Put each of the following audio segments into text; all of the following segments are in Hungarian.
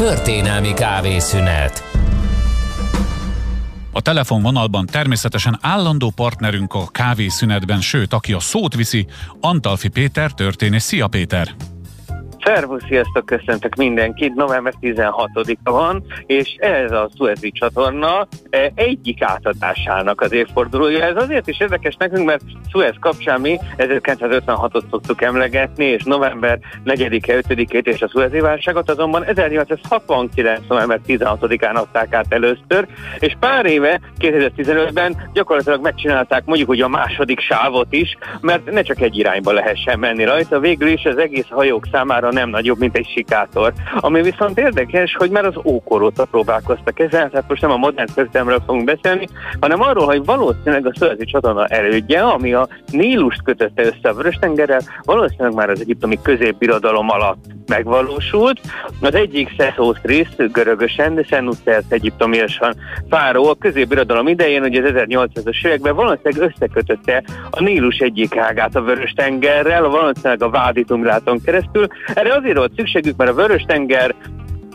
Történelmi kávészünet a telefonvonalban természetesen állandó partnerünk a kávészünetben, sőt, aki a szót viszi, Antalfi Péter történész. Szia Péter! Szervusz, sziasztok, köszöntök mindenkit. November 16-a van, és ez a Suezi csatorna e, egyik átadásának az évfordulója. Ez azért is érdekes nekünk, mert Suez kapcsán mi 1956-ot szoktuk emlegetni, és november 4-e, 5-ét és a Suezi válságot azonban 1869. november 16-án adták át először, és pár éve, 2015-ben gyakorlatilag megcsinálták mondjuk hogy a második sávot is, mert ne csak egy irányba lehessen menni rajta. Végül is az egész hajók számára nem nagyobb, mint egy sikátor. Ami viszont érdekes, hogy már az ókor óta próbálkoztak ezzel, tehát most nem a modern történelemről fogunk beszélni, hanem arról, hogy valószínűleg a szöldi csatorna elődje, ami a Nílust kötötte össze a Vörös-tengerrel, valószínűleg már az egyiptomi középbirodalom alatt megvalósult. Az egyik Szeszósztrisz görögösen, de Szenuszer egyiptomiasan Fáró a középbirodalom idején, hogy az 1800-as években valószínűleg összekötötte a Nílus egyik ágát a Vörös-tengerrel, valószínűleg a Vádi keresztül, erre azért volt szükségük, mert a Vörös-tenger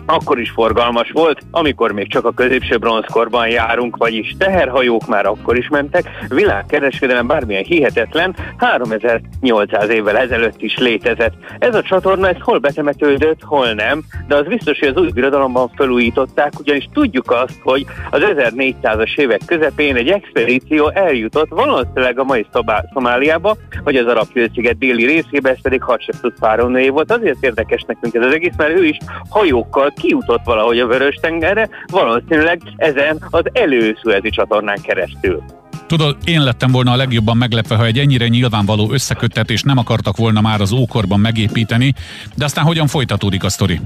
akkor is forgalmas volt, amikor még csak a középső bronzkorban járunk, vagyis teherhajók már akkor is mentek, világkereskedelem bármilyen hihetetlen, 3800 évvel ezelőtt is létezett. Ez a csatorna, ez hol betemetődött, hol nem, de az biztos, hogy az új birodalomban felújították, ugyanis tudjuk azt, hogy az 1400-as évek közepén egy expedíció eljutott valószínűleg a mai Szomáliába, vagy az arab félsziget déli részébe, ez pedig Hatshepsut fáraónőjé volt. Azért érdekes nekünk ez az egész, mert ő is hajókkal kijutott valahogy a Vörös-tengerre, valószínűleg ezen az előszületi csatornán keresztül. Tudod, én lettem volna a legjobban meglepve, ha egy ennyire nyilvánvaló összeköttetés nem akartak volna már az ókorban megépíteni, de aztán hogyan folytatódik a sztori?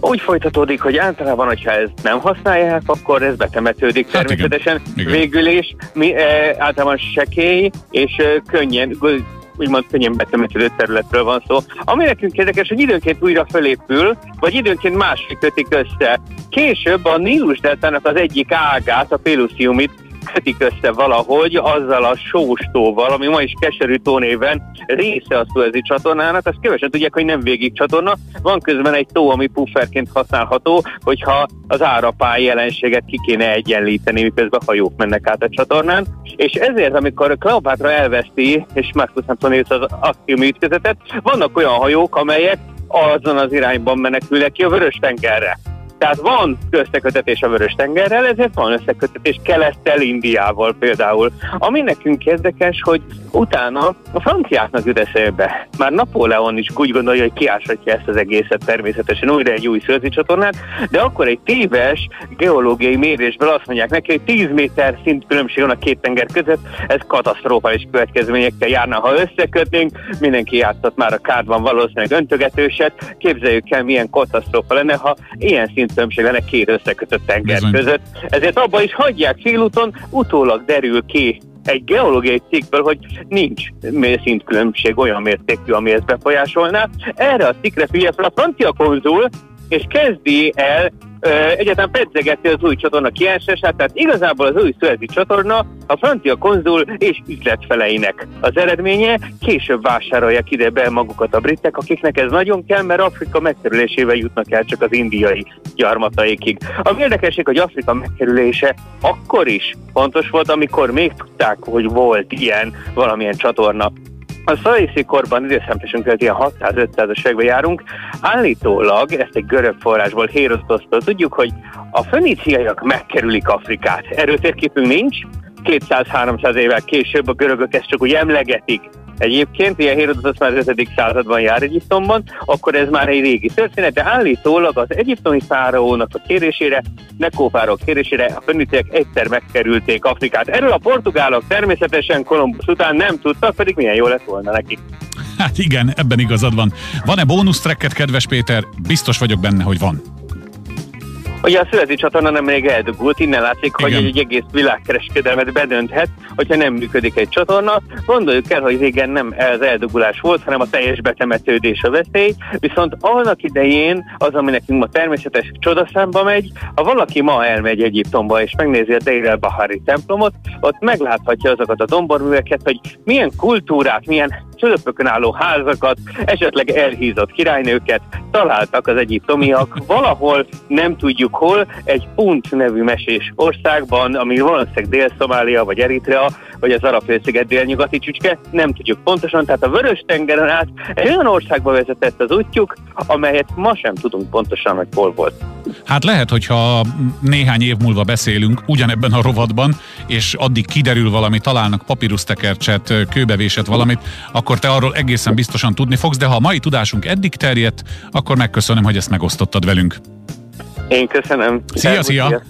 úgy folytatódik, hogy általában, hogyha ez nem használják, akkor ez betemetődik hát természetesen. Igen. Igen. Végül is mi, e, általában sekély és e, könnyen, úgymond könnyen betemetődő területről van szó. Ami nekünk érdekes, hogy időnként újra felépül, vagy időnként másik kötik össze. Később a Nílus deltának az egyik ágát, a Pelusiumit kötik össze valahogy azzal a sóstóval, ami ma is keserű tónéven része a Suezi csatornának, azt kevesen tudják, hogy nem végig csatorna. Van közben egy tó, ami pufferként használható, hogyha az árapály jelenséget ki kéne egyenlíteni, miközben hajók mennek át a csatornán. És ezért, amikor Kleopátra elveszti, és Marcus Antonius az aktív ütközetet, vannak olyan hajók, amelyek azon az irányban menekülnek ki a Vörös-tengerre. Tehát van összekötetés a Vörös-tengerrel, ezért van összekötetés kelettel Indiával például. Ami nekünk érdekes, hogy utána a franciáknak jut eszébe. Már Napóleon is úgy gondolja, hogy kiásatja ezt az egészet természetesen újra egy új szőzi csatornát, de akkor egy téves geológiai mérésből azt mondják neki, hogy 10 méter szint különbség van a két tenger között, ez katasztrofális következményekkel járna, ha összekötnénk. Mindenki játszott már a kádban valószínűleg öntögetőset. Képzeljük el, milyen katasztrófa lenne, ha ilyen szint szintkülönbség lenne két összekötött tenger Bizony. között. Ezért abba is hagyják félúton, utólag derül ki egy geológiai cikkből, hogy nincs szintkülönbség olyan mértékű, ami ezt befolyásolná. Erre a cikkre figyel fel a francia konzul, és kezdi el egyetem pedzegeti az új csatorna kiásását, tehát igazából az új szövetzi csatorna a francia konzul és üzletfeleinek az eredménye, később vásárolják ide be magukat a britek, akiknek ez nagyon kell, mert Afrika megkerülésével jutnak el csak az indiai gyarmataikig. A érdekesség, hogy Afrika megkerülése akkor is fontos volt, amikor még tudták, hogy volt ilyen valamilyen csatorna a szajészi korban időszámításunk ilyen 600-500-as években járunk. Állítólag, ezt egy görög forrásból Hérodosztól tudjuk, hogy a föníciaiak megkerülik Afrikát. Erről térképünk nincs, 200-300 évvel később a görögök ezt csak úgy emlegetik, Egyébként, ilyen Hérodotos már az 5. században jár Egyiptomban, akkor ez már egy régi történet, de állítólag az egyiptomi fáraónak a kérésére, Nekó fáraó kérésére a föníciek egyszer megkerülték Afrikát. Erről a portugálok természetesen Kolumbusz után nem tudtak, pedig milyen jó lett volna neki. Hát igen, ebben igazad van. Van-e bónusztrekket, kedves Péter? Biztos vagyok benne, hogy van. Ugye a születi csatorna nem még eldugult, innen látszik, Igen. hogy egy egész világkereskedelmet bedönthet, hogyha nem működik egy csatorna. Gondoljuk el, hogy régen nem ez eldugulás volt, hanem a teljes betemetődés a veszély, viszont annak idején az, ami nekünk ma természetes csodaszámba megy, ha valaki ma elmegy Egyiptomba és megnézi a Deir el-Bahari templomot, ott megláthatja azokat a domborműveket, hogy milyen kultúrát, milyen csölöpökön álló házakat, esetleg elhízott királynőket találtak az egyiptomiak valahol, nem tudjuk hol, egy Punt nevű mesés országban, ami valószínűleg Dél-Szomália, vagy Eritrea, vagy az arab félsziget délnyugati csücske, nem tudjuk pontosan, tehát a Vörös tengeren át egy olyan országba vezetett az útjuk, amelyet ma sem tudunk pontosan, hogy hol volt. Hát lehet, hogyha néhány év múlva beszélünk ugyanebben a rovatban, és addig kiderül valami, találnak papírusztekercset, kőbevésett valamit, akkor te arról egészen biztosan tudni fogsz, de ha a mai tudásunk eddig terjedt, akkor megköszönöm, hogy ezt megosztottad velünk. Én köszönöm. Szia, szia!